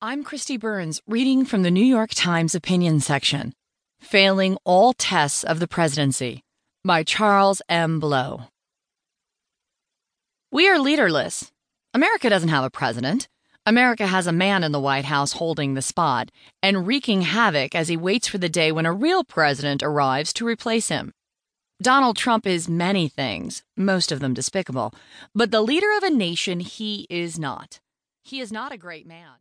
I'm Kristi Burns, reading from the New York Times opinion section Failing All Tests of the Presidency by Charles M. Blow. We are leaderless. America doesn't have a president. America has a man in the White House holding the spot and wreaking havoc as he waits for the day when a real president arrives to replace him. Donald Trump is many things, most of them despicable, but the leader of a nation he is not. He is not a great man.